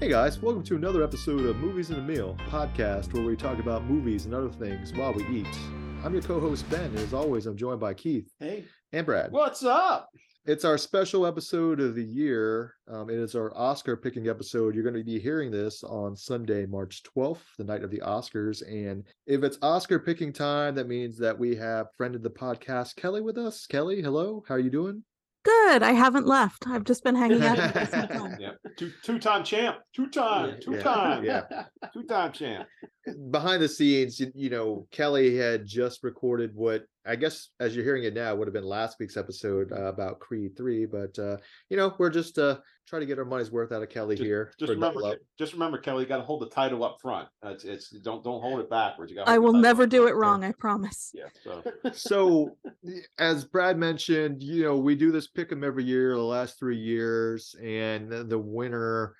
Hey guys, welcome to another episode of Movies in a Meal podcast where we talk about movies and other things while we eat. I'm your co-host Ben, and as always, I'm joined by Keith Hey, and Brad. what's up? It's our special episode of the year. Um, it is our Oscar picking episode. You're going to be hearing this on Sunday, March 12th, the night of the Oscars. And if it's Oscar picking time, that means that we have friend of the podcast, Kelly, with us. Kelly, hello. How are you doing? Good. I haven't left. I've just been hanging out. with this whole time. Yeah, two two time champ, two time, Yeah, two yeah, time, yeah. two time champ. behind the scenes, you, you know, Kelly had just recorded what I guess as you're hearing it now it would have been last week's episode uh, about Creed 3, but uh, you know, we're just uh trying to get our money's worth out of Kelly here. Just remember, just remember, Kelly, you got to hold the title up front. It's, it's don't don't hold it backwards. You got. I will never do it wrong. I promise. Yeah. So so as Brad mentioned, you know, we do this pick 'em every year, the last three years, and the- the winner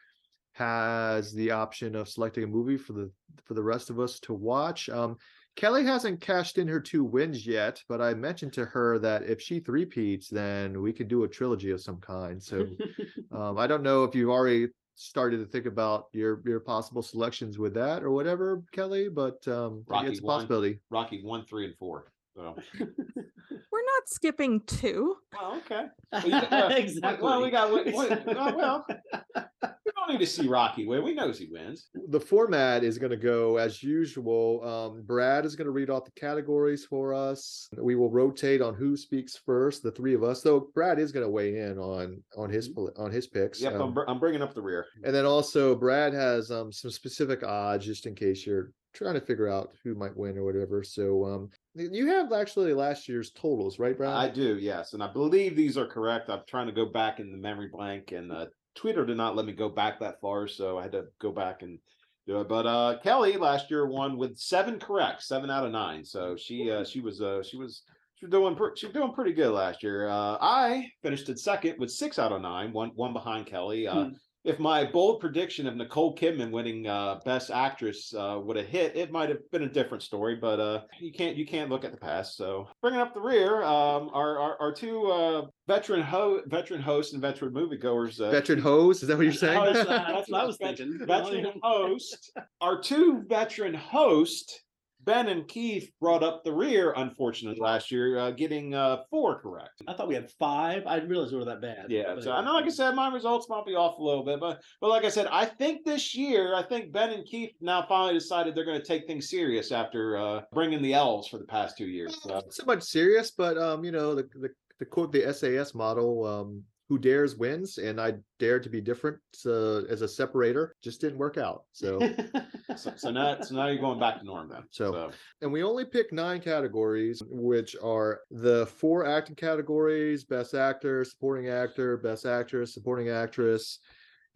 has the option of selecting a movie for the for the rest of us to watch. Um, Kelly hasn't cashed in her two wins yet, but I mentioned to her that if she three-peats, then we could do a trilogy of some kind. So um, I don't know if you've already started to think about your your possible selections with that or whatever, Kelly, but um, Rocky it's a one. possibility. Rocky one, three, and four. So. We're not skipping two. Oh, okay. Well, got- uh, exactly. Well, we got. Wait, wait, well, well, we don't need to see Rocky win. We knows he wins. the format is going to go as usual. Um, Brad is going to read off the categories for us. We will rotate on who speaks first, the three of us. Though Brad is going to weigh in on on his on his picks. Yep, I'm, Um, br- I'm bringing up the rear. and then also Brad has um, some specific odds just in case you're trying to figure out who might win or whatever. So um, you have actually last year's totals, right, Brad? I do, yes, and I believe these are correct. I'm trying to go back in the memory blank, and uh, Twitter did not let me go back that far, so I had to go back and do it. But uh, Kelly last year won with seven correct, seven out of nine. So she uh, she was uh, she was she was doing pre- she was doing pretty good last year. Uh, I finished in second with six out of nine, one one behind Kelly. Uh, Hmm. If my bold prediction of Nicole Kidman winning uh, Best Actress uh, would have hit, it might have been a different story. But uh, you can't you can't look at the past. So bringing up the rear, um, our, our our two uh, veteran ho- veteran hosts and veteran moviegoers. Uh, Veteran hose, is that what you're saying? That's, that's what I was thinking. Veteran host, our two veteran hosts, Ben and Keith, brought up the rear. Unfortunately, last year, uh, getting uh, four correct. I thought we had five. I didn't realize we were that bad. Yeah, But so I know, like I said, my results might be off a little bit, but but like I said, I think this year, I think Ben and Keith now finally decided they're going to take things serious after uh, bringing the L's for the past two years. So, not so much serious, but um, you know, the the, the quote the SAS model, um, who dares wins, and I dare to be different uh, as a separator. Just didn't work out. So, so, so now so now you're going back to norm then. So- and we only pick nine categories, which are the four acting categories: best actor, supporting actor, best actress, supporting actress.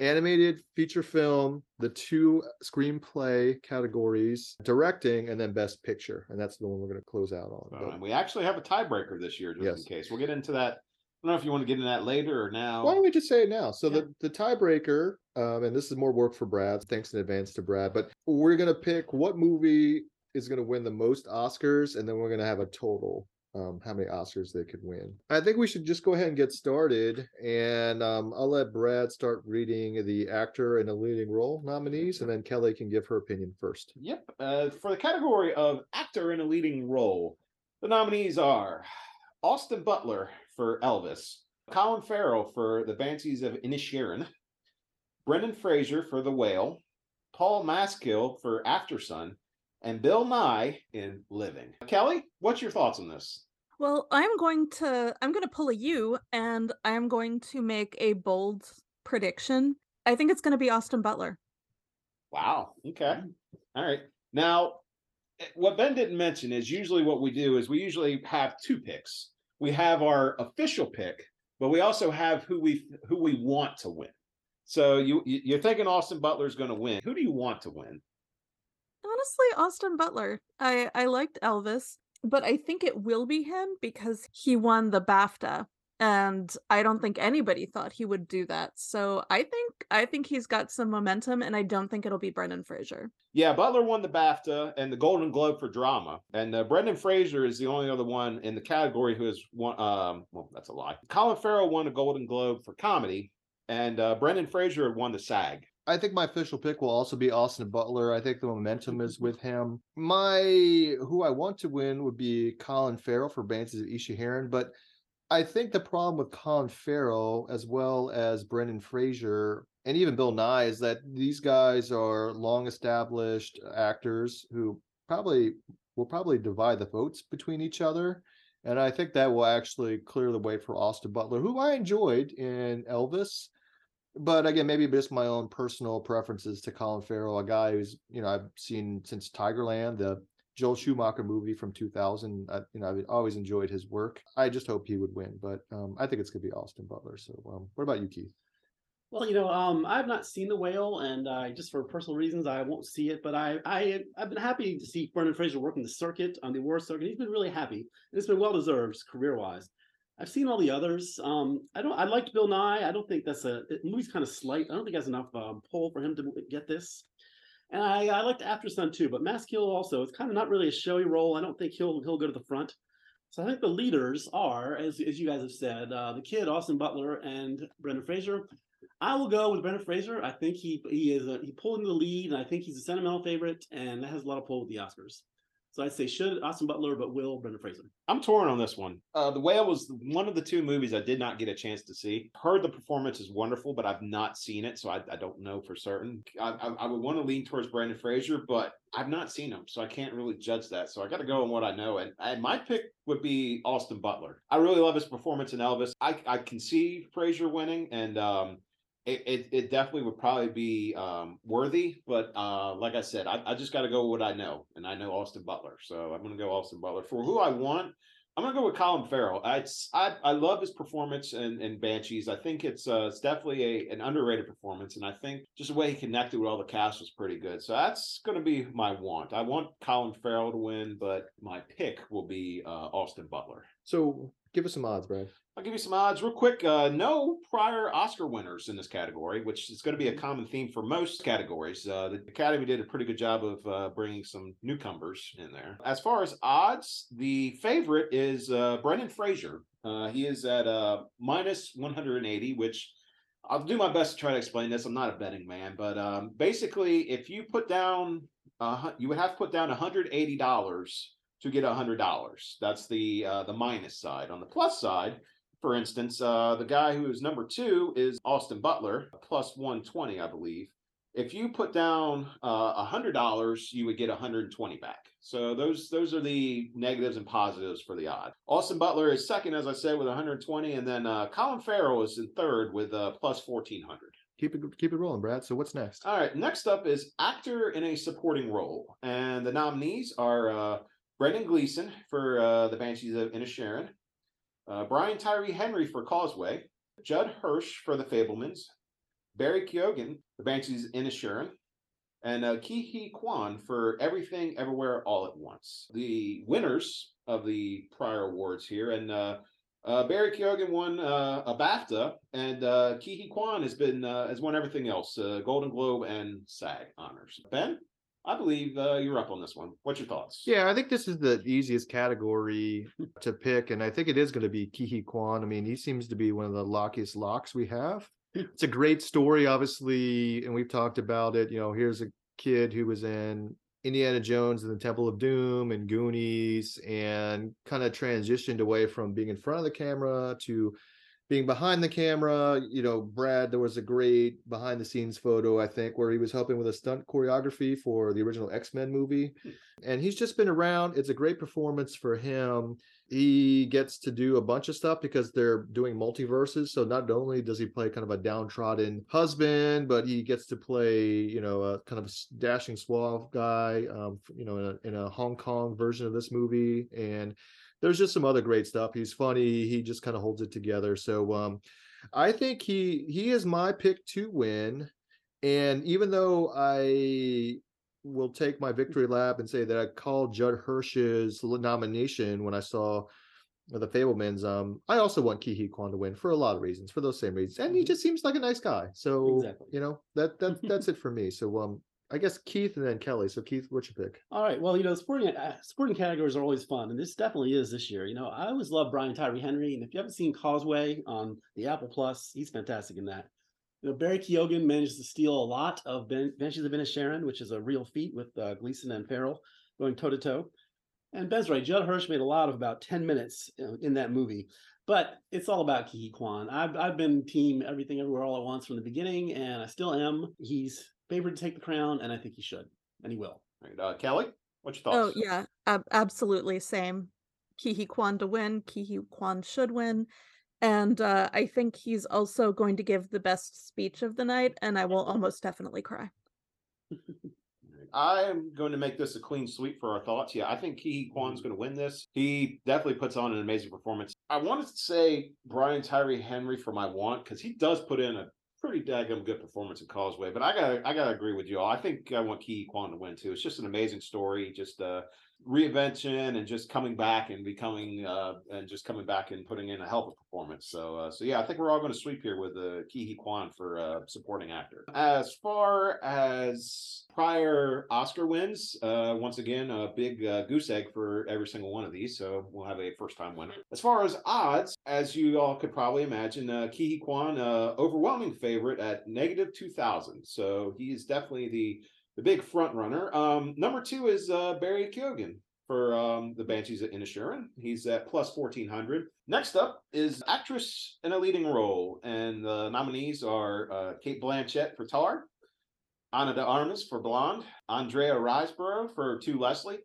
Animated feature film, the two screenplay categories, directing, and then best picture. And that's the one we're going to close out on. So, and we actually have a tiebreaker this year, just Yes. in case. We'll get into that. I don't know if you want to get into that later or now. Why don't we just say it now? So Yeah. the the tiebreaker, um, and this is more work for Brad. Thanks in advance to Brad. But we're gonna pick what movie is gonna win the most Oscars, and then we're gonna have a total. Um, how many Oscars they could win. I think we should just go ahead and get started, and um, I'll let Brad start reading the actor in a leading role nominees, and then Kelly can give her opinion first. Yep. Uh, for the category of actor in a leading role, the nominees are Austin Butler for Elvis, Colin Farrell for The Banshees of Inisherin, Brendan Fraser for The Whale, Paul Mescal for After Aftersun, and Bill Nighy in Living. Kelly, what's your thoughts on this? Well, I'm going to I'm going to pull a U and I'm going to make a bold prediction. I think it's going to be Austin Butler. Wow. Okay. All right. Now, eh, what Ben didn't mention is usually what we do is we usually have two picks. We have our official pick, but we also have who we who we want to win. So you you- you're thinking Austin Butler's going to win. Who do you want to win? Honestly, Austin Butler. I I liked Elvis, but I think it will be him because he won the BAFTA and I don't think anybody thought he would do that. So I think I think he's got some momentum and I don't think it'll be Brendan Fraser. Yeah, Butler won the BAFTA and the Golden Globe for drama, and uh, Brendan Fraser is the only other one in the category who has won. Um, well, that's a lie. Colin Farrell won a Golden Globe for comedy, and uh, Brendan Fraser won the SAG. I think my official pick will also be Austin Butler. I think the momentum is with him. My who I want to win would be Colin Farrell for Banshees of Inisherin, but I think the problem with Colin Farrell as well as Brendan Fraser and even Bill Nighy is that these guys are long established uh, actors who probably will probably divide the votes between each other. And I think that will actually clear the way for Austin Butler, who I enjoyed in Elvis. But again, maybe just my own personal preferences to Colin Farrell, a guy who's, you know, I've seen since Tigerland, the Joel Schumacher movie from 2000. I, you know, I've always enjoyed his work. I just hope he would win, but um, I think it's going to be Austin Butler. So, um, what about you, Keith? Well, you know, um, I've not seen the whale, and uh, just for personal reasons, I won't see it. But I, I, I've been happy to see Brendan Fraser working the circuit on the award circuit. He's been really happy, and it's been well deserved career wise. I've seen all the others. Um, I don't. I liked Bill Nighy. I don't think that's a movie's kind of slight. I don't think has enough um, pull for him to get this. And I, I liked Aftersun too, but Mescal also. It's kind of not really a showy role. I don't think he'll he'll go to the front. So I think the leaders are, as as you guys have said, uh, the kid Austin Butler and Brendan Fraser. I will go with Brendan Fraser. I think he he is a, he pulled in the lead, and I think he's a sentimental favorite, and that has a lot of pull with the Oscars. So I'd say should Austin Butler, but will Brendan Fraser. I'm torn on this one. Uh, the Whale was one of the two movies I did not get a chance to see. Heard the performance is wonderful, but I've not seen it, so I, I don't know for certain. I, I, I, would want to lean towards Brendan Fraser, but I've not seen him, so I can't really judge that. So I got to go on what I know, and, and my pick would be Austin Butler. I really love his performance in Elvis. I, I can see Fraser winning, and um, it, it, it, definitely would probably be um, worthy, but uh, like I said, I, I just got to go with what I know, and I know Austin Butler, so I'm going to go Austin Butler for who I want. I'm going to go with Colin Farrell. I, I I love his performance in, in Banshees. I think it's uh, it's definitely a an underrated performance, and I think just the way he connected with all the cast was pretty good. So that's going to be my want. I want Colin Farrell to win, but my pick will be uh, Austin Butler. So give us some odds, Brad. I'll give you some odds real quick. Uh, no prior Oscar winners in this category, which is going to be a mm-hmm. common theme for most categories. Uh, the Academy did a pretty good job of uh, bringing some newcomers in there. As far as odds, the favorite is uh, Brendan Fraser. Uh, he is at uh, minus 180, which I'll do my best to try to explain this. I'm not a betting man, but um, basically, if you put down, you would have to put down $180 to get a $100. That's the the minus side. On the plus side, for instance, uh, the guy who is number two is Austin Butler, plus 120, I believe. If you put down uh, a hundred dollars, you would get 120 back. So those those are the negatives and positives for the odd. Austin Butler is second, as I said, with 120, and then uh, Colin Farrell is in third with uh, plus 1400. Keep it keep it rolling, Brad. So what's next? All right, next up is actor in a supporting role, and the nominees are uh, Brendan Gleeson for uh, the Banshees of Inisherin, uh, Brian Tyree Henry for Causeway, Judd Hirsch for The Fabelmans, Barry Keoghan, The Banshees of Inisherin, and uh, Huy Quan for Everything Everywhere All at Once. The winners of the prior awards here, and uh, uh, Barry Keoghan won uh, a BAFTA, and uh, Ke Huy has been uh, has won everything else: Golden Globe and SAG honors. Ben, I believe uh, you're up on this one. What's your thoughts? Yeah, I think this is the easiest category to pick, and I think it is going to be Ke Quan. I mean, he seems to be one of the luckiest locks we have. It's a great story, obviously, and we've talked about it. You know, here's a kid who was in Indiana Jones and the Temple of Doom and Goonies, and kind of transitioned away from being in front of the camera to being behind the camera, you know, Brad, there was a great behind the scenes photo, I think, where he was helping with a stunt choreography for the original X Men movie. Hmm. And he's just been around. It's a great performance for him. He gets to do a bunch of stuff because they're doing multiverses. So not only does he play kind of a downtrodden husband, but he gets to play, you know, a kind of dashing suave guy, um, you know, in a, in a Hong Kong version of this movie. And there's just some other great stuff. He's funny. He just kind of holds it together. So um, I think he he is my pick to win. And even though I will take my victory lap and say that I called Judd Hirsch's nomination when I saw the Fabelmans, um, I also want Ke Quan to win for a lot of reasons, for those same reasons. And he mm-hmm. just seems like a nice guy. So exactly. you know, that that that's it for me. So um I guess Keith and then Kelly. So Keith, what's your pick? All right. Well, you know, sporting uh, sporting categories are always fun, and this definitely is this year. You know, I always love Brian Tyree Henry, and if you haven't seen Causeway on the Apple Plus, he's fantastic in that. You know, Barry Keoghan managed to steal a lot of ben- Banshees of Inisherin, which is a real feat with uh, Gleeson and Farrell going toe to toe. And Ben's right. Judd Hirsch made a lot of about 10 minutes in that movie. But it's all about Huy Quan. I've, I've been team everything everywhere all at once from the beginning, and I still am. He's favored to take the crown, and I think he should, and he will. Right, uh, Kelly, what's your thoughts? Oh yeah, ab- absolutely same. Ke Huy Quan to win. Kihi Kwan should win, and uh, I think he's also going to give the best speech of the night, and I will almost definitely cry. I'm going to make this a clean sweep for our thoughts. Yeah, I think Kihi Huy Quan's going to win this. He definitely puts on an amazing performance. I wanted to say Brian Tyree Henry for my want because he does put in a pretty daggum good performance in Causeway. But I gotta I gotta agree with you all. I think I want Ke Quan to win too. It's just an amazing story. Just uh reinvention and just coming back and becoming uh and just coming back and putting in a hell of a performance. So uh so yeah, I think we're all going to sweep here with uh Huy Quan for uh supporting actor. As far as prior Oscar wins, uh once again a big uh, goose egg for every single one of these. So we'll have a first time winner. As far as odds, as you all could probably imagine, uh Huy Quan uh overwhelming favorite at negative 2000. So he is definitely the the big front runner. Um, number two is uh, Barry Keoghan for um, the Banshees of Inisherin. He's at plus 1400. Next up is actress in a leading role, and the nominees are uh, Cate Blanchett for Tar, Ana de Armas for Blonde, Andrea Riseborough for To Leslie,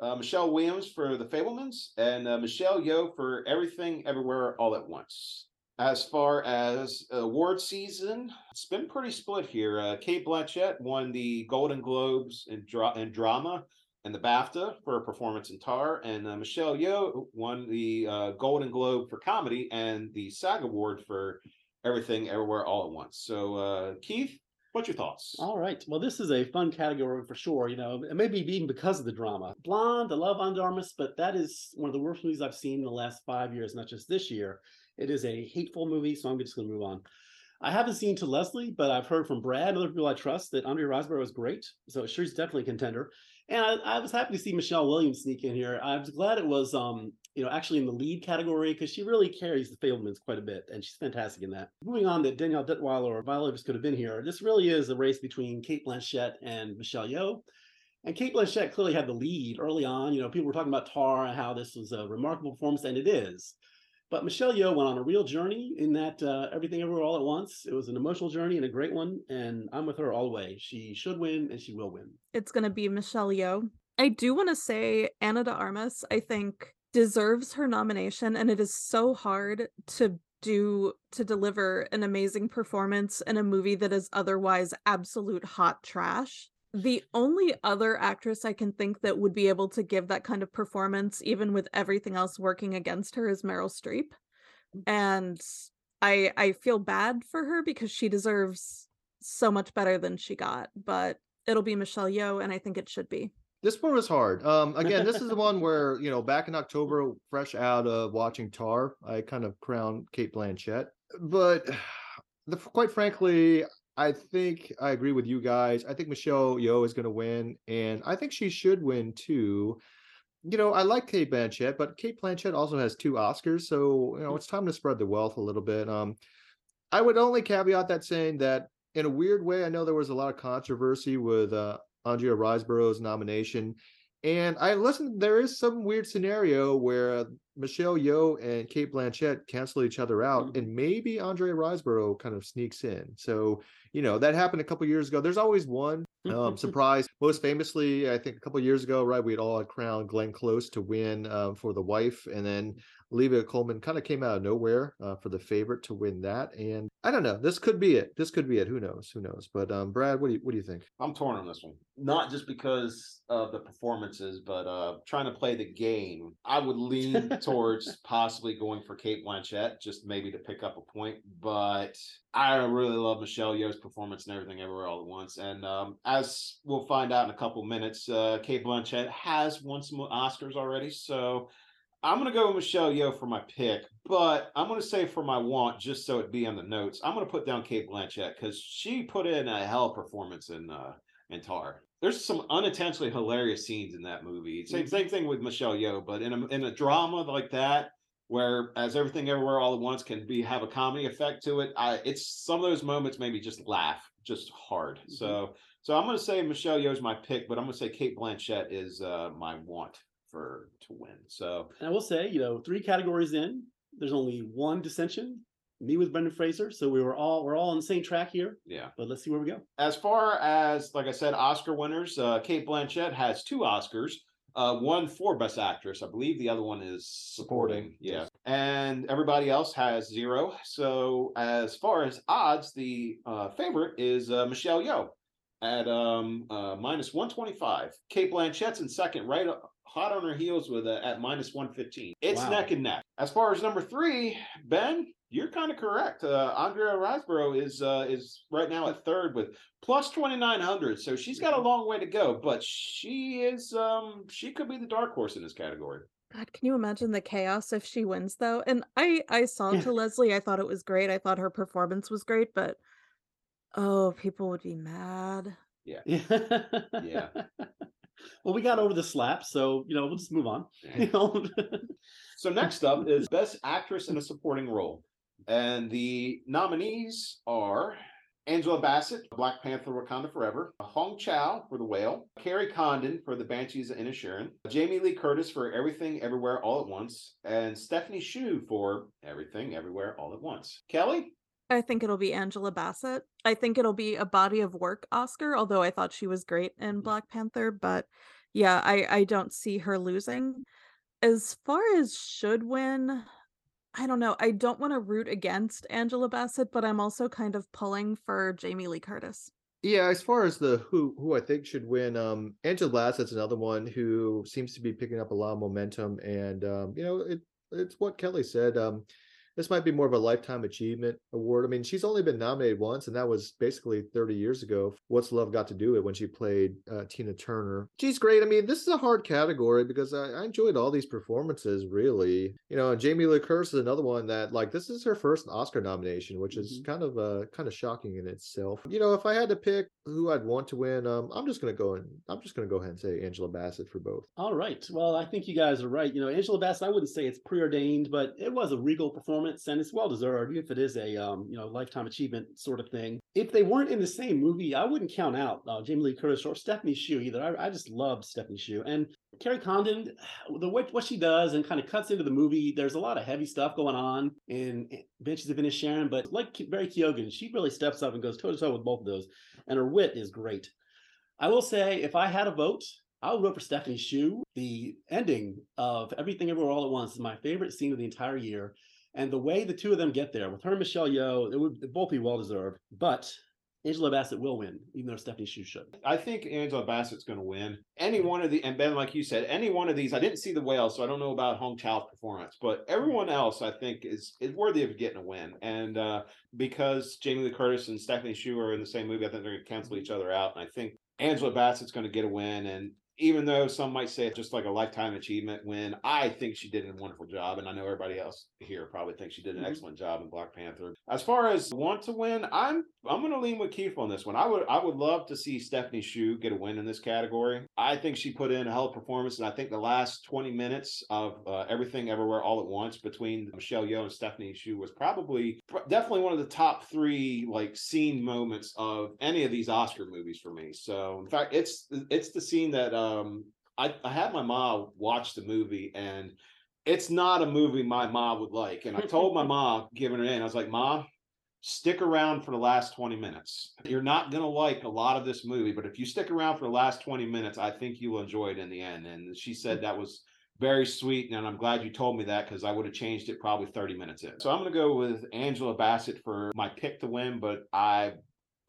uh, Michelle Williams for The Fabelmans, and uh, Michelle Yeoh for Everything Everywhere All at Once. As far as award season, it's been pretty split here. Uh, Cate Blanchett won the Golden Globes in, dra- in drama and the BAFTA for her performance in Tar, and uh, Michelle Yeoh won the uh, Golden Globe for comedy and the SAG Award for Everything Everywhere All at Once. So, uh, Keith, what's your thoughts? All right. Well, this is a fun category for sure. You know, it may be even because of the drama. Blonde, I love de but that is one of the worst movies I've seen in the last five years, not just this year. It is a hateful movie, so I'm just going to move on. I haven't seen To Leslie, but I've heard from Brad and other people I trust that Andrea Riseborough is great. So she's definitely a contender. And I, I, was happy to see Michelle Williams sneak in here. I was glad it was, um, you know, actually in the lead category because she really carries the Fabelmans quite a bit, and she's fantastic in that. Moving on, that Danielle Deadwyler or Viola could have been here. This really is a race between Cate Blanchett and Michelle Yeoh. And Cate Blanchett clearly had the lead early on. You know, people were talking about Tar and how this was a remarkable performance, and it is. But Michelle Yeoh went on a real journey in that uh, Everything Everywhere All at Once. It was an emotional journey and a great one, and I'm with her all the way. She should win, and she will win. It's going to be Michelle Yeoh. I do want to say Ana de Armas, I think, deserves her nomination, and it is so hard to do to deliver an amazing performance in a movie that is otherwise absolute hot trash. The only other actress I can think that would be able to give that kind of performance, even with everything else working against her, is Meryl Streep. And I I feel bad for her because she deserves so much better than she got, but it'll be Michelle Yeoh, and I think it should be. This one was hard. Um, again, this is the one where you know, back in October, fresh out of watching Tar, I kind of crowned Cate Blanchett. But the, quite frankly, I think I agree with you guys. I think Michelle Yeoh is going to win, and I think she should win too. You know, I like Cate Blanchett, but Cate Blanchett also has two Oscars, so you know it's time to spread the wealth a little bit. Um, I would only caveat that saying that in a weird way, I know there was a lot of controversy with uh, Andrea Riseborough's nomination. And I listened, there is some weird scenario where uh, Michelle Yeoh and Cate Blanchett cancel each other out, mm-hmm. and maybe Andre Riseborough kind of sneaks in. So, you know, that happened a couple years ago. There's always one um, surprise. Most famously, I think a couple years ago, right, we had all had crowned Glenn Close to win um, for the wife. And then Olivia Colman kind of came out of nowhere uh, for the favorite to win that. And I don't know. This could be it. This could be it. Who knows? Who knows? But um, Brad, what do you what do you think? I'm torn on this one. Not just because of the performances, but uh, trying to play the game. I would lean towards possibly going for Cate Blanchett, just maybe to pick up a point. But I really love Michelle Yeoh's performance and everything everywhere all at once. And um, as we'll find out in a couple minutes, uh, Cate Blanchett has won some Oscars already, so. I'm going to go with Michelle Yeoh for my pick, but I'm going to say for my want, just so it be on the notes, I'm going to put down Cate Blanchett because she put in a hell performance in uh, in Tar. There's some unintentionally hilarious scenes in that movie. Same mm-hmm. same thing with Michelle Yeoh, but in a in a drama like that, where as everything everywhere all at once can be have a comedy effect to it. I it's some of those moments maybe just laugh just hard. Mhm. So so I'm gonna say Michelle Yeoh's my pick, but I'm gonna say Cate Blanchett is uh my want for to win. So And I will say, you know, three categories in, there's only one dissension. Me with Brendan Fraser, so we were all we're all on the same track here. yeah. But let's see where we go. As far as like I said, Oscar winners, uh Cate Blanchett has two Oscars. Uh, one for Best Actress, I believe. The other one is supporting. Supporting, Yeah, yes. and everybody else has zero. So as far as odds, the uh, favorite is uh, Michelle Yeoh at um uh, minus one twenty five. Cate Blanchett's in second, right up- hot on her heels with uh, at minus one fifteen. It's Wow. neck and neck. As far as number three, Ben, you're kind of correct. Uh, Andrea Riseborough is uh, is right now at third with plus 2900 so she's got a long way to go but she is um she could be the dark horse in this category God, can you imagine the chaos if she wins though? And I I saw Yeah. to Leslie, I thought it was great. I thought her performance was great, but oh, people would be mad. Yeah. Yeah. Well, we got over the slap, so you know, we'll just move on. You know? so next up is best actress in a supporting role and the nominees are Angela Bassett, Black Panther Wakanda Forever, Hong Chau for The Whale, Kerry Condon for The Banshees of Inisherin, Jamie Lee Curtis for Everything Everywhere All at Once, and Stephanie Hsu for Everything Everywhere All at Once. Kelly? I think it'll be Angela Bassett. I think it'll be a body of work Oscar, although I thought she was great in Black Panther, but yeah, I I don't see her losing. As far as should win, I don't know. I don't want to root against Angela Bassett, but I'm also kind of pulling for Jamie Lee Curtis. Yeah, as far as the who who I think should win, um, Angela Bassett's another one who seems to be picking up a lot of momentum, and um, you know, it it's what Kelly said. Um, this might be more of a lifetime achievement award. I mean, she's only been nominated once, and that was basically 30 years ago. What's Love Got to Do It when she played uh, Tina Turner? She's great. I mean, this is a hard category because I, I enjoyed all these performances. Really, you know, Jamie Lee Curtis is another one that like this is her first Oscar nomination, which is Mhm. kind of uh kind of shocking in itself. You know, if I had to pick who I'd want to win, um, I'm just gonna go and I'm just gonna go ahead and say Angela Bassett for both. All right. Well, I think you guys are right. You know, Angela Bassett, I wouldn't say it's preordained, but it was a regal performance and it's well deserved, if it is a um, you know, lifetime achievement sort of thing. If they weren't in the same movie, I wouldn't count out uh, Jamie Lee Curtis or Stephanie Hsu either. I, I just love Stephanie Hsu. And Kerry Condon, the way what she does and kind of cuts into the movie, there's a lot of heavy stuff going on in Banshees of Inisherin, but like Barry Keoghan, she really steps up and goes toe to toe with both of those. And her wit is great. I will say, if I had a vote, I would vote for Stephanie Hsu. The ending of Everything Everywhere All at Once is my favorite scene of the entire year. And the way the two of them get there, with her and Michelle Yeoh, it would both be well deserved. But Angela Bassett will win, even though Stephanie Hsu should. I think Angela Bassett's going to win. Any one of the, and Ben, like you said, any one of these. I didn't see the whale, so I don't know about Hong Chau's performance, but everyone else I think is is worthy of getting a win. And uh, because Jamie Lee Curtis and Stephanie Hsu are in the same movie, I think they're going to cancel each other out. And I think Angela Bassett's going to get a win. And even though some might say it's just like a lifetime achievement win, I think she did a wonderful job. And I know everybody else here probably thinks she did an Mhm. excellent job in Black Panther. As far as want to win, I'm I'm gonna lean with Keith on this one. I would I would love to see Stephanie Hsu get a win in this category. I think she put in a hell of a performance, and I think the last 20 minutes of uh, everything everywhere all at once between Michelle Yeoh and Stephanie Hsu was probably pr- definitely one of the top three like scene moments of any of these Oscar movies for me. So in fact, it's it's the scene that um I, I had my mom watch the movie and it's not a movie my mom would like. And I told my mom, giving her in, I was like, Mom, stick around for the last 20 minutes. You're not going to like a lot of this movie, but if you stick around for the last 20 minutes, I think you will enjoy it in the end. And she said that was very sweet. And I'm glad you told me that because I would have changed it probably 30 minutes in. So I'm going to go with Angela Bassett for my pick to win, but I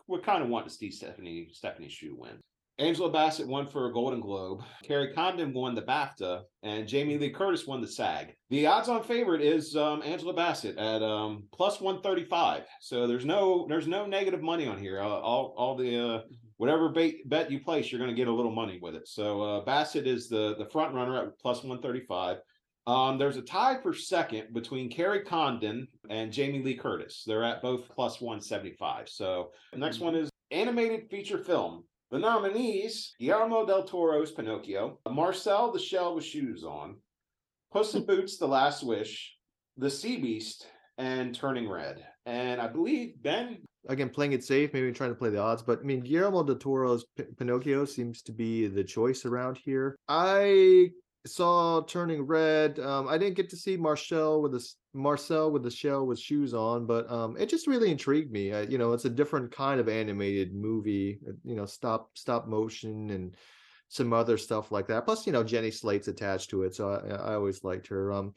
would kind of want to see Stephanie, Stephanie Hsu win. Angela Bassett won for a Golden Globe. Kerry Condon won the BAFTA, and Jamie Lee Curtis won the SAG. The odds-on favorite is um, Angela Bassett at um, plus one thirty-five. So there's no there's no negative money on here. Uh, all all the uh, whatever bait, bet you place, you're going to get a little money with it. So uh, Bassett is the the front runner at plus one thirty-five. Um, there's a tie for second between Kerry Condon and Jamie Lee Curtis. They're at both plus 175. So the next one is animated feature film. The nominees Guillermo del Toro's Pinocchio, Marcel the Shell with Shoes On, Puss in Boots The Last Wish, The Sea Beast and Turning Red. And I believe Ben again playing it safe, maybe trying to play the odds. But I mean, Guillermo del Toro's P- Pinocchio seems to be the choice around here. I saw Turning Red. Um, I didn't get to see Marcel with the Marcel with the shell with shoes on, but um, it just really intrigued me. I, you know, it's a different kind of animated movie. uh, You know, stop stop motion and some other stuff like that. Plus, you know, Jenny Slate's attached to it, so I, I always liked her. Um,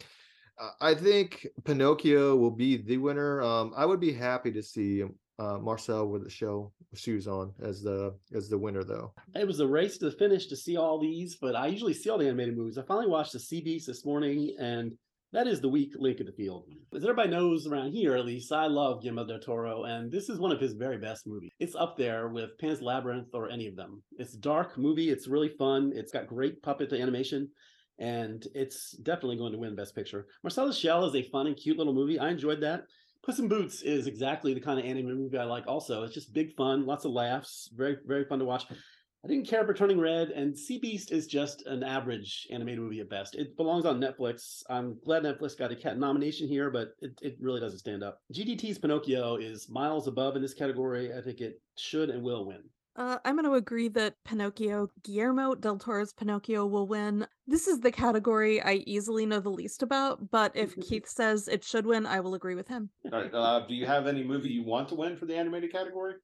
I- I think Pinocchio will be the winner. Um, I would be happy to see uh, Marcel with the show shoes on as the as the winner, though. It was a race to the finish to see all these, but I usually see all the animated movies. I finally watched the Sea Beast this morning, and that is the weak link of the field. As everybody knows around here, at least, I love Guillermo del Toro, and this is one of his very best movies. It's up there with Pan's Labyrinth or any of them. It's a dark movie. It's really fun. It's got great puppet animation, and it's definitely going to win Best Picture. Marcel the Shell is a fun and cute little movie. I enjoyed that. Puss in Boots is exactly the kind of animated movie I like. Also, it's just big fun, lots of laughs, very very fun to watch. I didn't care for Turning Red, and Sea Beast is just an average animated movie at best. It belongs on Netflix. I'm glad Netflix got a cat nomination here, but it, it really doesn't stand up. GDT's Pinocchio is miles above in this category. I think it should and will win. Uh, I'm going to agree that Pinocchio, Guillermo del Toro's Pinocchio will win. This is the category I easily know the least about, but if Keith says it should win, I will agree with him. All right. Uh, do you have any movie you want to win for the animated category?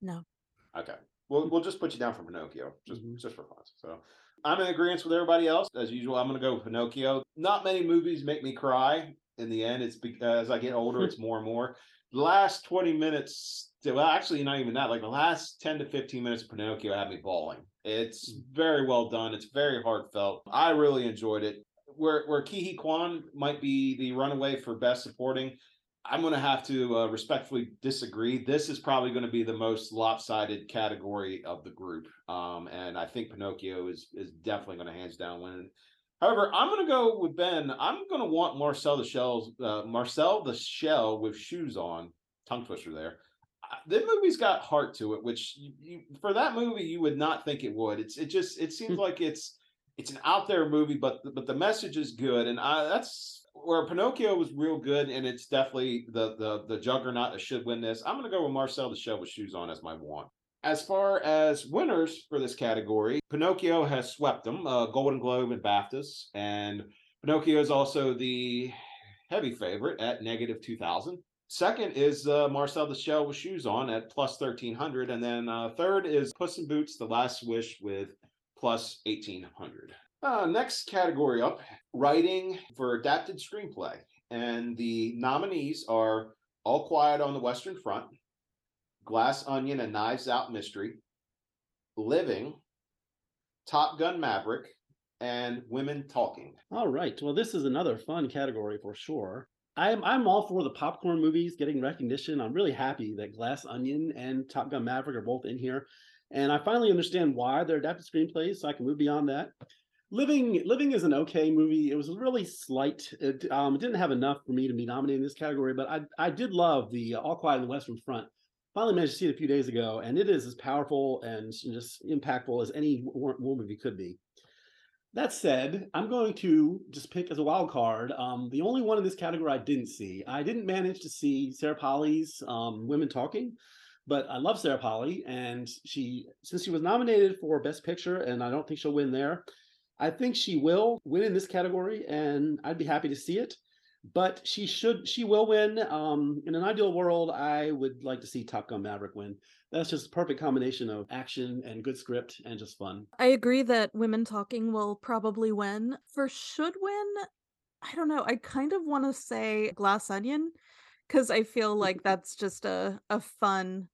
No. Okay. We'll we'll just put you down for Pinocchio, just Mhm. just for fun. So I'm in agreement with everybody else. As usual, I'm gonna go with Pinocchio. Not many movies make me cry. In the end, it's because as I get older, it's more and more. The last 20 minutes, well, actually, not even that. Like the last 10 to 15 minutes of Pinocchio had me bawling. It's very well done. It's very heartfelt. I really enjoyed it. Where where Ke Huy Quan might be the runaway for best supporting, I'm going to have to uh, respectfully disagree. This is probably going to be the most lopsided category of the group, um, and I think Pinocchio is is definitely going to hands down win. However, I'm going to go with Ben. I'm going to want Marcel the Shells, uh, Marcel the Shell with shoes on, tongue twister there. Uh, The movie's got heart to it, which you, you, for that movie you would not think it would. It's it just it seems like it's it's an out there movie, but the, but the message is good, and I, that's where Pinocchio was real good, and it's definitely the the the juggernaut that should win this. I'm going to go with Marcel the Shell with shoes on as my one. As far as winners for this category, Pinocchio has swept them, uh, Golden Globe and BAFTAs, and Pinocchio is also the heavy favorite at negative 2000. Second is uh, Marcel the Shell with shoes on at plus 1300. And then uh, third is Puss in Boots, The Last Wish with plus 1800. Uh, next category up writing for adapted screenplay. And the nominees are All Quiet on the Western Front, Glass Onion and Knives Out Mystery, Living, Top Gun Maverick, and Women Talking. All right. Well, this is another fun category for sure. I'm I'm all for the popcorn movies getting recognition. I'm really happy that Glass Onion and Top Gun Maverick are both in here, and I finally understand why they're adapted screenplays, so I can move beyond that. Living Living is an okay movie. It was really slight. It, um, didn't have enough for me to be nominated in this category, but I I did love the uh, All Quiet on the Western Front. Finally managed to see it a few days ago, and it is as powerful and just impactful as any war, war movie could be. That said, I'm going to just pick as a wild card. Um, the only one in this category I didn't see. I didn't manage to see Sarah Polley's um, Women Talking, but I love Sarah Polley, and she since she was nominated for Best Picture, and I don't think she'll win there. I think she will win in this category, and I'd be happy to see it. But she should, she will win. Um, in an ideal world, I would like to see Top Gun Maverick win. That's just a perfect combination of action and good script and just fun. I agree that Women Talking will probably win. For should win, I don't know. I kind of want to say Glass Onion because I feel like that's just a, a fun,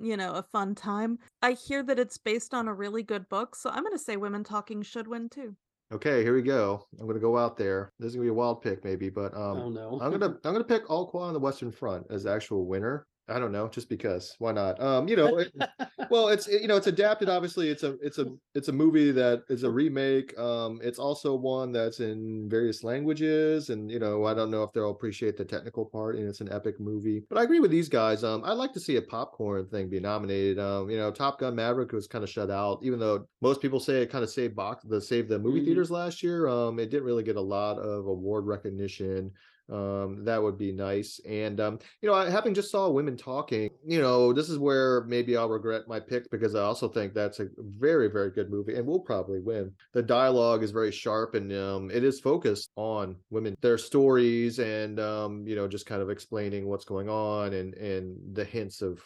you know, a fun time. I hear that it's based on a really good book, so I'm going to say Women Talking should win too. Okay, here we go. I'm gonna go out there. This is gonna be a wild pick, maybe, but um, oh no. I'm gonna I'm gonna pick All Quiet on the Western Front as the actual winner. I don't know, just because. Why not? Um, you know, it, well, it's you know, it's adapted. Obviously, it's a it's a it's a movie that is a remake. Um, it's also one that's in various languages, and you know, I don't know if they'll appreciate the technical part. And it's an epic movie, but I agree with these guys. Um, I'd like to see a popcorn thing be nominated. Um, you know, Top Gun Maverick was kind of shut out, even though most people say it kind of saved box the saved the movie Mhm. theaters last year. Um, it didn't really get a lot of award recognition. Um that would be nice. And um you know I, having just saw women talking you know this is where maybe i'll regret my pick because i also think that's a very very good movie and will probably win. The dialogue is very sharp and um it is focused on women their stories and um you know just kind of explaining what's going on and and the hints of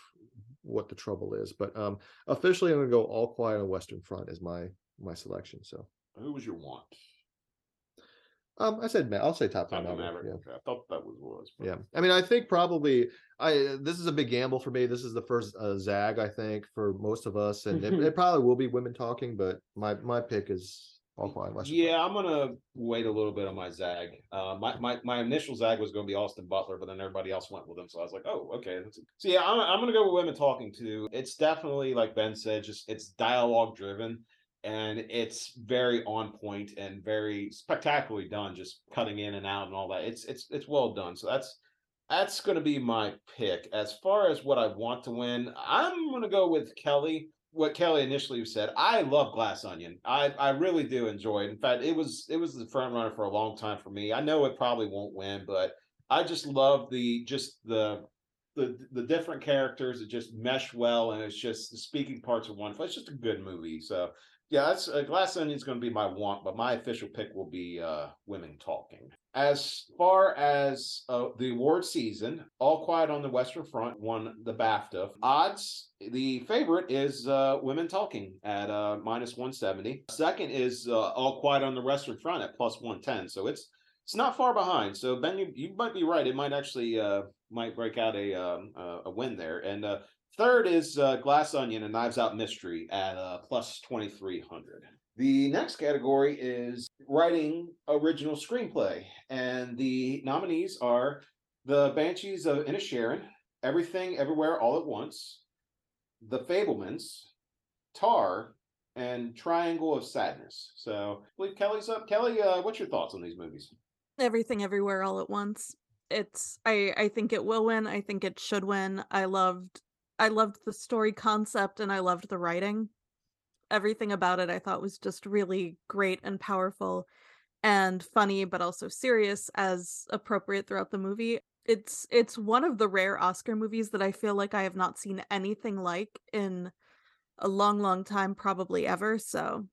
what the trouble is. But um officially i'm gonna go all quiet on western front is my my selection so. Who was your want? Um i said Ma- i'll say top Top five Gun Maverick. yeah. Okay, I thought that was was. but- Yeah, I mean, I think probably I this is a big gamble for me. This is the first uh, Zag I think for most of us, and it, it probably will be women talking. But my my pick is all quiet. on Western Front. Yeah, I'm gonna wait a little bit on my Zag. Uh, my, my my initial Zag was gonna be Austin Butler, but then everybody else went with him, so I was like, oh, okay. that's- So yeah, I'm, I'm gonna go with women talking too. It's definitely like Ben said, just it's dialogue driven, and it's very on point and very spectacularly done. Just cutting in and out and all that. It's it's it's well done. So that's that's gonna be my pick. As far as what I want to win, I'm gonna go with Kelly what Kelly initially said. I love Glass Onion. I I really do enjoy it. In fact, it was it was the front runner for a long time for me. I know it probably won't win, but I just love the just the the the different characters that just mesh well, and it's just the speaking parts are wonderful. It's just a good movie. So yeah, that's uh, Glass Onion is going to be my want, but my official pick will be uh Women Talking. As far as uh, the award season, All Quiet on the Western Front won the BAFTA. Odds, the favorite is uh, Women Talking at uh, minus 170. Second is uh, All Quiet on the Western Front at plus 110. So it's it's not far behind. So Ben, you, you might be right. It might actually uh, might break out a um, a win there. And uh, third is uh, Glass Onion and Knives Out Mystery at uh, plus 2300. The next category is writing original screenplay, and the nominees are The Banshees of Inisherin, Everything Everywhere All at Once, The Fabelmans, Tar, and Triangle of Sadness. So, I believe Kelly's up. Kelly, uh, what's your thoughts on these movies? Everything everywhere all at once. It's I I think it will win. I think it should win. I loved I loved the story concept and I loved the writing. Everything about it I thought was just really great and powerful and funny but also serious as appropriate throughout the movie. It's it's one of the rare Oscar movies that I feel like I have not seen anything like in a long long time probably ever. So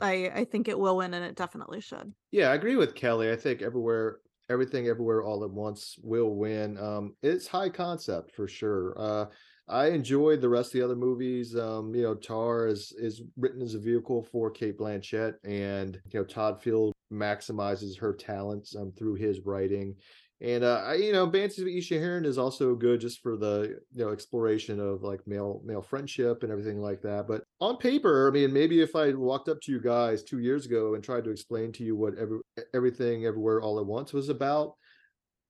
I I think it will win and it definitely should. Yeah, I agree with Kelly. I think everywhere, everything, everywhere, all at once will win. Um, it's high concept for sure. Uh, I enjoyed the rest of the other movies. Um, you know, Tar is is written as a vehicle for Cate Blanchett, and you know Todd Field maximizes her talents um, through his writing. And uh, I, you know, Banshees of Inisherin is also good just for the you know exploration of like male male friendship and everything like that. But on paper, I mean, maybe if I walked up to you guys two years ago and tried to explain to you what every, everything everywhere all at once was about,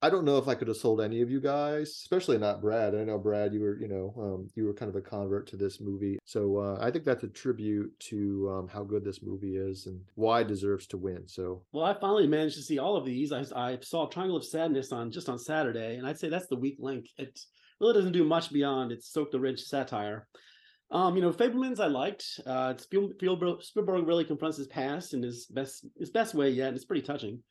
I don't know if I could have sold any of you guys, especially not Brad. I know Brad, you were, you know, um, you were kind of a convert to this movie, so uh, I think that's a tribute to um, how good this movie is and why it deserves to win. So Well, I finally managed to see all of these. I, I saw Triangle of Sadness on just on Saturday, and I'd say that's the weak link. It really doesn't do much beyond its soak the rich satire. Um, you know, Fabelmans I liked. Uh, Spielberg, Spielberg really confronts his past in his best his best way yet, and it's pretty touching.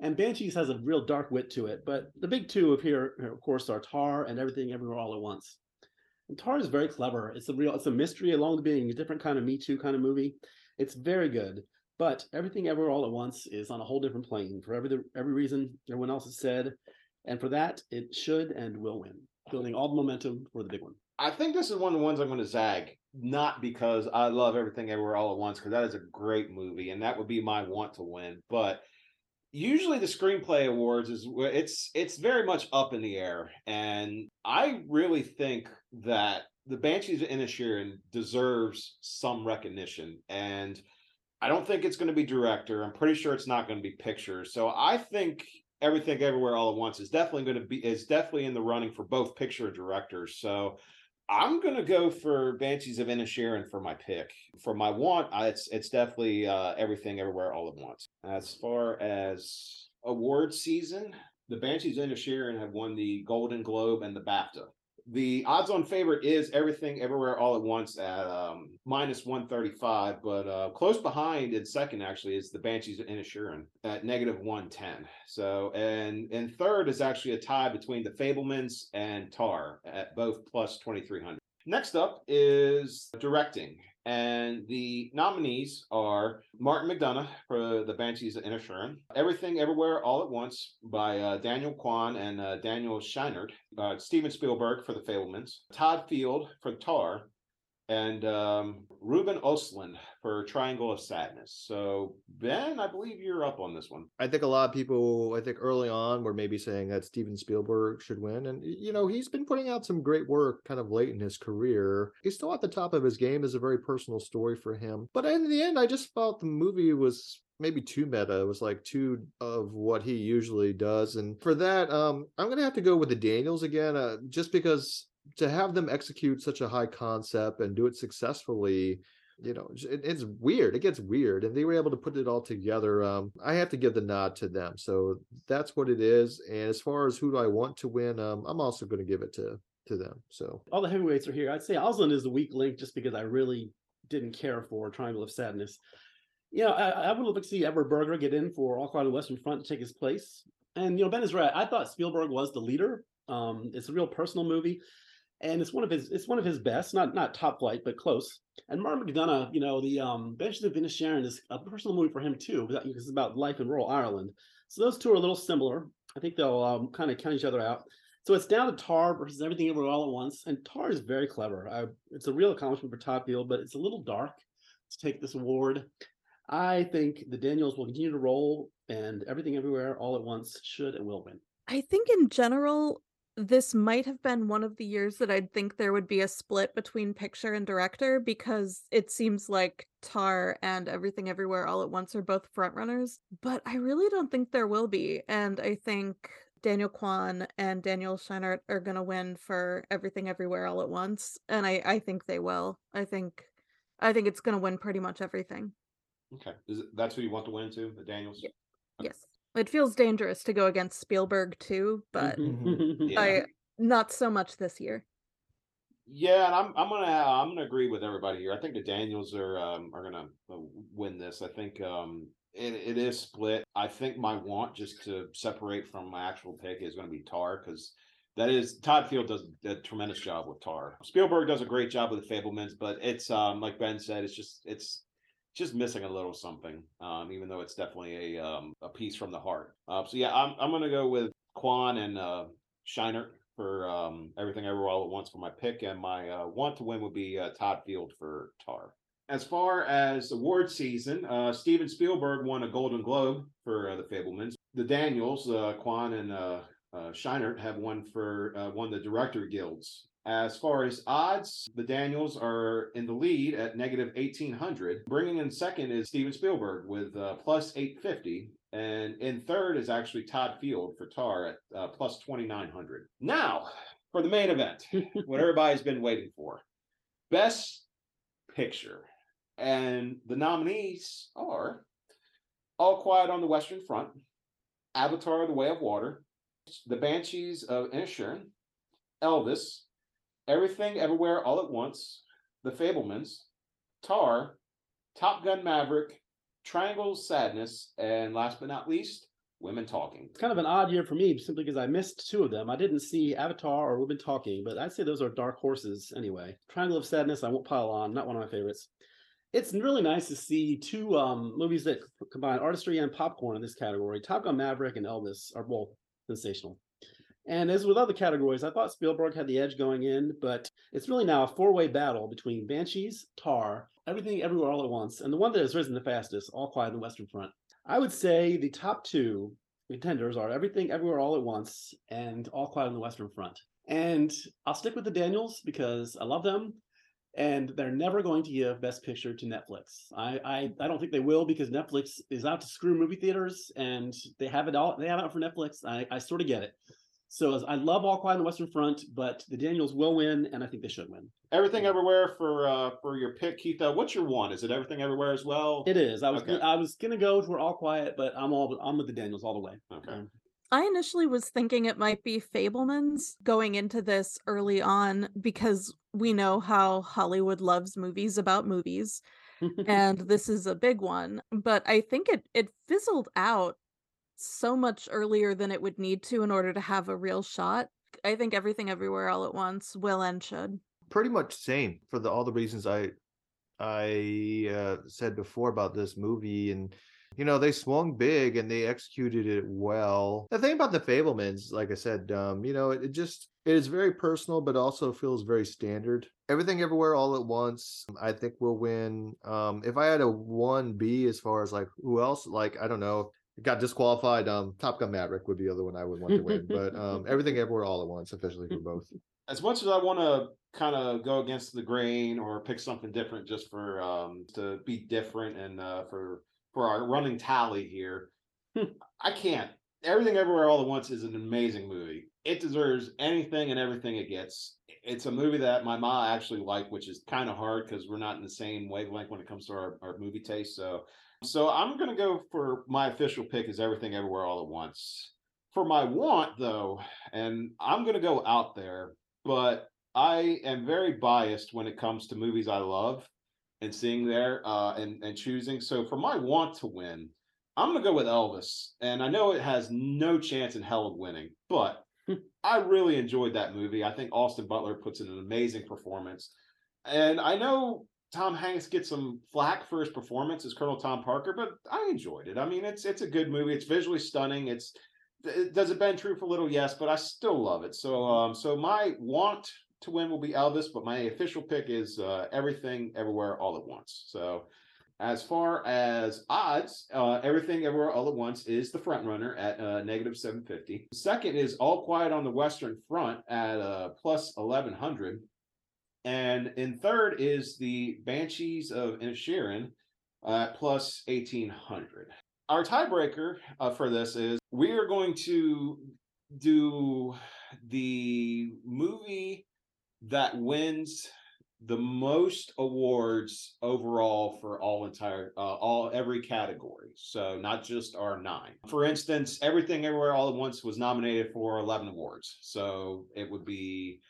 And Banshees has a real dark wit to it. But the big two of here, of course, are Tar and Everything Everywhere All at Once. And Tar is very clever. It's a real, it's a mystery along with being a different kind of Me Too kind of movie. It's very good. But Everything Everywhere All at Once is on a whole different plane for every every reason everyone else has said. And for that, it should and will win, building all the momentum for the big one. I think this is one of the ones I'm going to zag, not because I love everything everywhere all at once, because that is a great movie, and that would be my want to win. But usually the screenplay awards is it's it's very much up in the air, and I really think that the Banshees of Inisherin deserves some recognition, and I don't think it's going to be director. I'm pretty sure it's not going to be picture. So I think everything everywhere all at once is definitely going to be is definitely in the running for both picture and directors. So I'm gonna go for Banshees of Inisherin for my pick. For my want, I, it's it's definitely uh, everything everywhere all at once. As far as award season, the Banshees of Inisherin have won the Golden Globe and the BAFTA. The odds on favorite is everything everywhere all at once at um, minus 135, but uh, close behind in second actually is the Banshees of Inisherin at negative 110. So, and and third is actually a tie between the Fabelmans and Tar at both plus 2300. Next up is directing. And the nominees are Martin McDonagh for The Banshees of Inisherin, Everything Everywhere All at Once by uh, Daniel Kwan and uh, Daniel Scheinert, uh, Steven Spielberg for The Fabelmans, Todd Field for Tar, and um, Ruben Ostlund for Triangle of Sadness. So, Ben, I believe you're up on this one. I think a lot of people, I think early on, were maybe saying that Steven Spielberg should win. And, you know, he's been putting out some great work kind of late in his career. He's still at the top of his game, is a very personal story for him. But in the end, I just felt the movie was maybe too meta. It was like too of what he usually does. And for that, um, I'm gonna have to go with the Daniels again, uh, just because to have them execute such a high concept and do it successfully you know it, it's weird it gets weird and they were able to put it all together um i have to give the nod to them so that's what it is and as far as who do i want to win um i'm also going to give it to to them so All the heavyweights are here. I'd say Osland is the weak link just because I really didn't care for Triangle of Sadness. You know, I, I would love to see Edward Berger get in for All Quiet on the Western Front to take his place. And you know, Ben is right. I thought Spielberg was the leader. Um, it's a real personal movie, and it's one of his it's one of his best, not not top flight, but close. And Martin McDonagh, you know, the um, Banshees of Inisherin is a personal movie for him too, because it's about life in rural Ireland. So those two are a little similar. I think they'll um, kind of count each other out. So it's down to Tar versus Everything Everywhere All at Once, and Tar is very clever. I, it's a real accomplishment for Todd Field, but it's a little dark to take this award. I think the Daniels will continue to roll, and Everything Everywhere All at Once should and will win. I think in general, this might have been one of the years that I'd think there would be a split between picture and director because it seems like Tar and Everything Everywhere All at Once are both frontrunners, but I really don't think there will be. And I think Daniel Kwan and Daniel Scheinert are going to win for Everything Everywhere All at Once, and I I think they will. I think I think it's going to win pretty much everything. Okay. Is it, that's who you want to win too, the Daniels? Yeah. Yes. It feels dangerous to go against Spielberg too, but Yeah. I not so much this year. Yeah, and I'm I'm gonna I'm gonna agree with everybody here. I think the Daniels are um, are gonna uh, win this. I think um, it, it is split. I think my want just to separate from my actual pick is going to be Tar because that is Todd Field does a tremendous job with Tar. Spielberg does a great job with the Fabelmans, but it's um, like Ben said, it's just it's just missing a little something. Um, even though it's definitely a um, a piece from the heart. Uh, so yeah, I'm I'm gonna go with Kwan and uh, Scheinert for um, everything everywhere all at once for my pick, and my uh, want to win would be uh, Todd Field for Tar. As far as award season, uh, Steven Spielberg won a Golden Globe for uh, the Fabelmans. The Daniels, Kwan and uh, Scheinert, have won for uh, won the Director Guilds. As far as odds, the Daniels are in the lead at negative 1800. Bringing in second is Steven Spielberg with uh, plus 850. And in third is actually Todd Field for Tar at uh, plus 2900. Now, for the main event, what everybody's been waiting for Best Picture. And the nominees are All Quiet on the Western Front, Avatar The Way of Water, The Banshees of Inisherin, Elvis, Everything Everywhere All at Once, The Fabelmans, Tar, Top Gun Maverick, Triangle Sadness, and last but not least, Women Talking. It's kind of an odd year for me simply because I missed two of them. I didn't see Avatar or Women Talking, but I'd say those are dark horses anyway. Triangle of Sadness, I won't pile on, not one of my favorites. It's really nice to see two um, movies that combine artistry and popcorn in this category. Top Gun Maverick and Elvis are both sensational. And as with other categories, I thought Spielberg had the edge going in, but it's really now a four-way battle between Banshees, Tar, Everything Everywhere All at Once, and the one that has risen the fastest, All Quiet on the Western Front. I would say the top two contenders are Everything Everywhere All at Once and All Quiet on the Western Front. And I'll stick with the Daniels because I love them. And they're never going to give Best Picture to Netflix. I, I I don't think they will because Netflix is out to screw movie theaters and they have it all they have it for Netflix. I, I sort of get it. So as I love All Quiet on the Western Front, but the Daniels will win, and I think they should win. Everything Everywhere for uh, for your pick, Keith. Uh, what's your one? Is it Everything Everywhere as well? It is. I was Okay. gonna, I was gonna go for All Quiet, but I'm all I'm with the Daniels all the way. Okay. I initially was thinking it might be Fabelmans going into this early on because we know how Hollywood loves movies about movies and this is a big one, but I think it it fizzled out so much earlier than it would need to in order to have a real shot. I think everything everywhere all at once will and should. Pretty much same for the all the reasons I I uh, said before about this movie and you know they swung big and they executed it well the thing about the fabelmans like i said um you know it, it just it is very personal but also feels very standard everything everywhere all at once i think will win um if i had a 1b as far as like who else like i don't know got disqualified um top gun maverick would be the other one i would want to win but um everything everywhere all at once officially for both as much as I want to kind of go against the grain or pick something different just for um to be different and uh for for our running tally here, I can't. Everything Everywhere All at Once is an amazing movie. It deserves anything and everything it gets. It's a movie that my mom actually liked, which is kind of hard because we're not in the same wavelength when it comes to our, our movie taste. So so I'm gonna go for my official pick is Everything Everywhere All at Once. For my want though, and I'm gonna go out there but I am very biased when it comes to movies I love and seeing there uh, and and choosing. So for my want to win, I'm gonna go with Elvis, and I know it has no chance in hell of winning, but I really enjoyed that movie. I think Austin Butler puts in an amazing performance, and I know Tom Hanks gets some flack for his performance as Colonel Tom Parker, but I enjoyed it. I mean, it's it's a good movie. It's visually stunning. It's does it bend truth a little? Yes, but I still love it. So, um, so my want to win will be Elvis, but my official pick is uh, Everything Everywhere All at Once. So, as far as odds, uh, Everything Everywhere All at Once is the front runner at uh, negative 750. Second is All Quiet on the Western Front at uh, plus 1100. And in third is the Banshees of Inisherin at plus 1800 our tiebreaker uh, for this is we are going to do the movie that wins the most awards overall for all entire uh, all every category. So not just our nine. For instance everything everywhere all at once was nominated for 11 awards. So it would be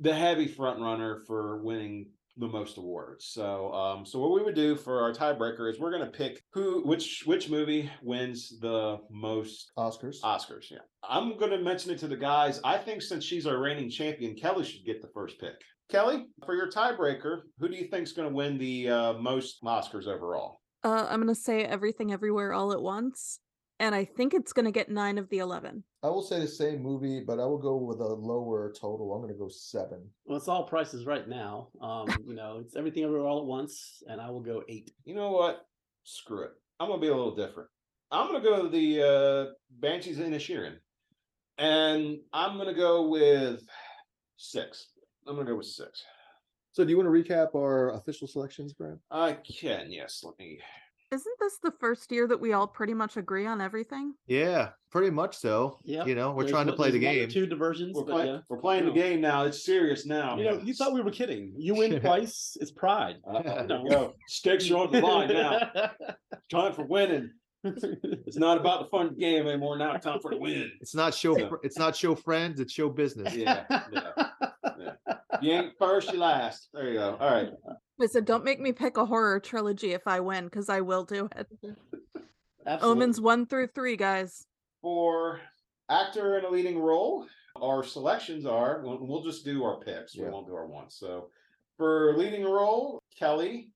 the heavy front runner for winning the most awards. So, um, so what we would do for our tiebreaker is we're going to pick who, which, which movie wins the most Oscars. Oscars. Yeah, I'm going to mention it to the guys. I think since she's our reigning champion, Kelly should get the first pick. Kelly, for your tiebreaker, who do you think is going to win the uh, most Oscars overall? Uh, I'm gonna say everything everywhere all at once, and I think it's gonna get nine of the eleven. I will say the same movie, but I will go with a lower total. I'm going to go seven. Well, it's all prices right now. Um, you know, it's everything everywhere all at once, and I will go eight. You know what? Screw it. I'm going to be a little different. I'm going to go to the uh, Banshees of Inisherin, and I'm going to go with six. I'm going to go with six. So, do you want to recap our official selections, Brad? I can. Yes. Let me. Isn't this the first year that we all pretty much agree on everything? Yeah, pretty much so. Yeah, You know, we're There's trying to one- play the there's one or game. Two diversions, We're, but play- yeah. we're playing No. the game now. It's serious now. You know, you thought we were kidding. You win twice, it's pride. Uh, there No. you go. Stakes are on the line now. Time for winning. It's not about the fun game anymore. Now it's time for the win. It's not show. Yeah. fr- It's not show friends. It's show business. Yeah, yeah, yeah. You ain't first, you last. There you go. All right. I said, don't make me pick a horror trilogy if I win, because I will do it. Absolutely. Omens one through three, guys. For actor in a leading role, our selections are we'll, we'll just do our picks. We won't do our ones. So for leading role, Kelly,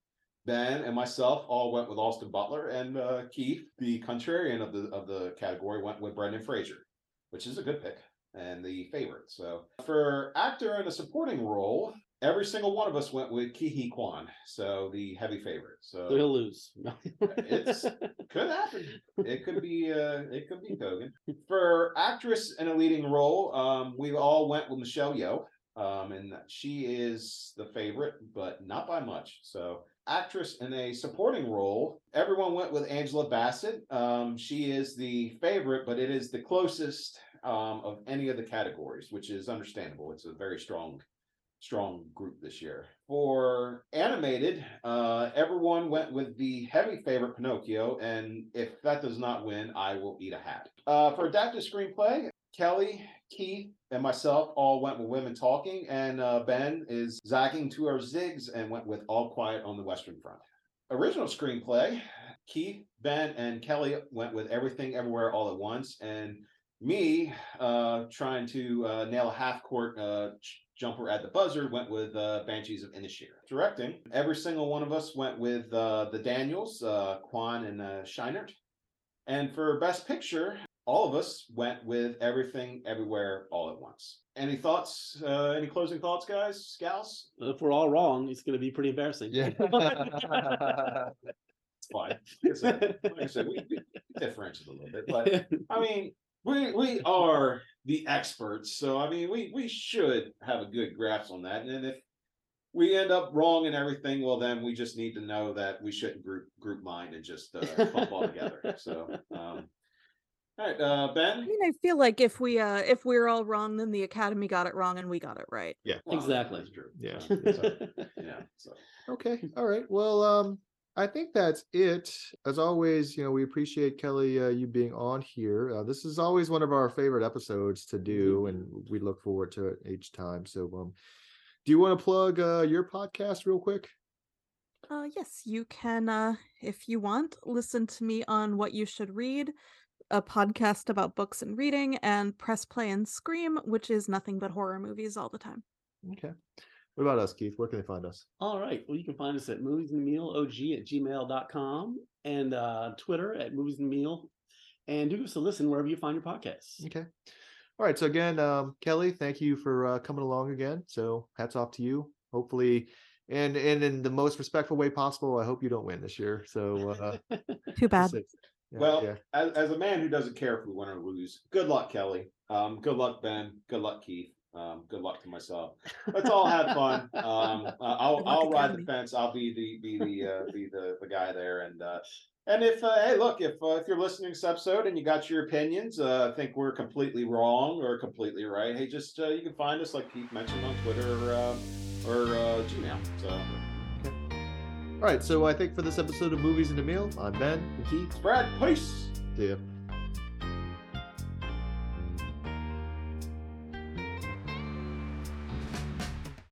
Ben, and myself all went with Austin Butler, and uh, Keith, the contrarian of the of the category, went with Brendan Fraser, which is a good pick and the favorite. So for actor in a supporting role, every single one of us went with Ke Huy Quan, so the heavy favorite. So he'll lose. It's- could happen. It could be uh it could be Keoghan. For actress in a leading role, um, we all went with Michelle Yeoh. Um, and she is the favorite, but not by much. So actress in a supporting role, everyone went with Angela Bassett. Um, she is the favorite, but it is the closest um of any of the categories, which is understandable. It's a very strong strong group this year. For animated, uh, everyone went with the heavy favorite Pinocchio, and if that does not win, I will eat a hat. Uh, for adapted screenplay, Kelly, Keith, and myself all went with Women Talking, and uh, Ben is zagging to our zigs and went with All Quiet on the Western Front. Original screenplay, Keith, Ben, and Kelly went with Everything Everywhere All at Once, and me uh, trying to uh, nail a half court uh, jumper at the buzzer went with uh, Banshees of Inisheer. Directing, every single one of us went with uh, the Daniels, uh, Kwan, and uh, Scheinert. And for Best Picture, all of us went with Everything Everywhere All at Once. Any thoughts? Uh, any closing thoughts, guys, gals? If we're all wrong, it's going to be pretty embarrassing. Yeah. It's fine. Like I said, like I said, we, we differentiate a little bit, but I mean, we we are the experts, so I mean, we we should have a good grasp on that. And if we end up wrong and everything, well, then we just need to know that we shouldn't group group mind and just uh, clump all together. So, um, all right, uh, I mean, I feel like if we uh if we're all wrong, then the Academy got it wrong and we got it right. Well, Exactly. that's true. Yeah. So, yeah. So, Okay. All right. Well, um, I think that's it. As always, you know, we appreciate Kelly uh, you being on here. Uh, this is always one of our favorite episodes to do, and we look forward to it each time. So, um, do you want to plug uh, your podcast real quick? Uh yes, you can uh if you want, listen to me on What You Should Read, a podcast about books and reading, and Press Play and Scream, which is nothing but horror movies all the time. Okay. What about us, Keith? Where can they find us? All right. Well, you can find us at movies and meal og at gmail.com and uh, Twitter at movies and meal. And do give us a listen wherever you find your podcasts. Okay. All right. So again, um, Kelly, thank you for uh, coming along again. So hats off to you. Hopefully, and and in the most respectful way possible. I hope you don't win this year. So uh, Too bad. Yeah, well, yeah. as, as a man who doesn't care if we win or lose, good luck, Kelly. Um, good luck, Ben. Good luck, Keith. Um, good luck to myself. Let's all have fun. Um, uh, I'll I'll ride the fence. I'll be the be the uh, be the the guy there. And uh, and if uh, hey, look, if uh, if you're listening to this episode and you got your opinions, uh, think we're completely wrong or completely right, hey, just uh, you can find us like Keith mentioned on Twitter or uh, or uh, Gmail. So All right. So I think for this episode of Movies and a Meal, I'm Ben. And Keith, Brad, peace. See ya.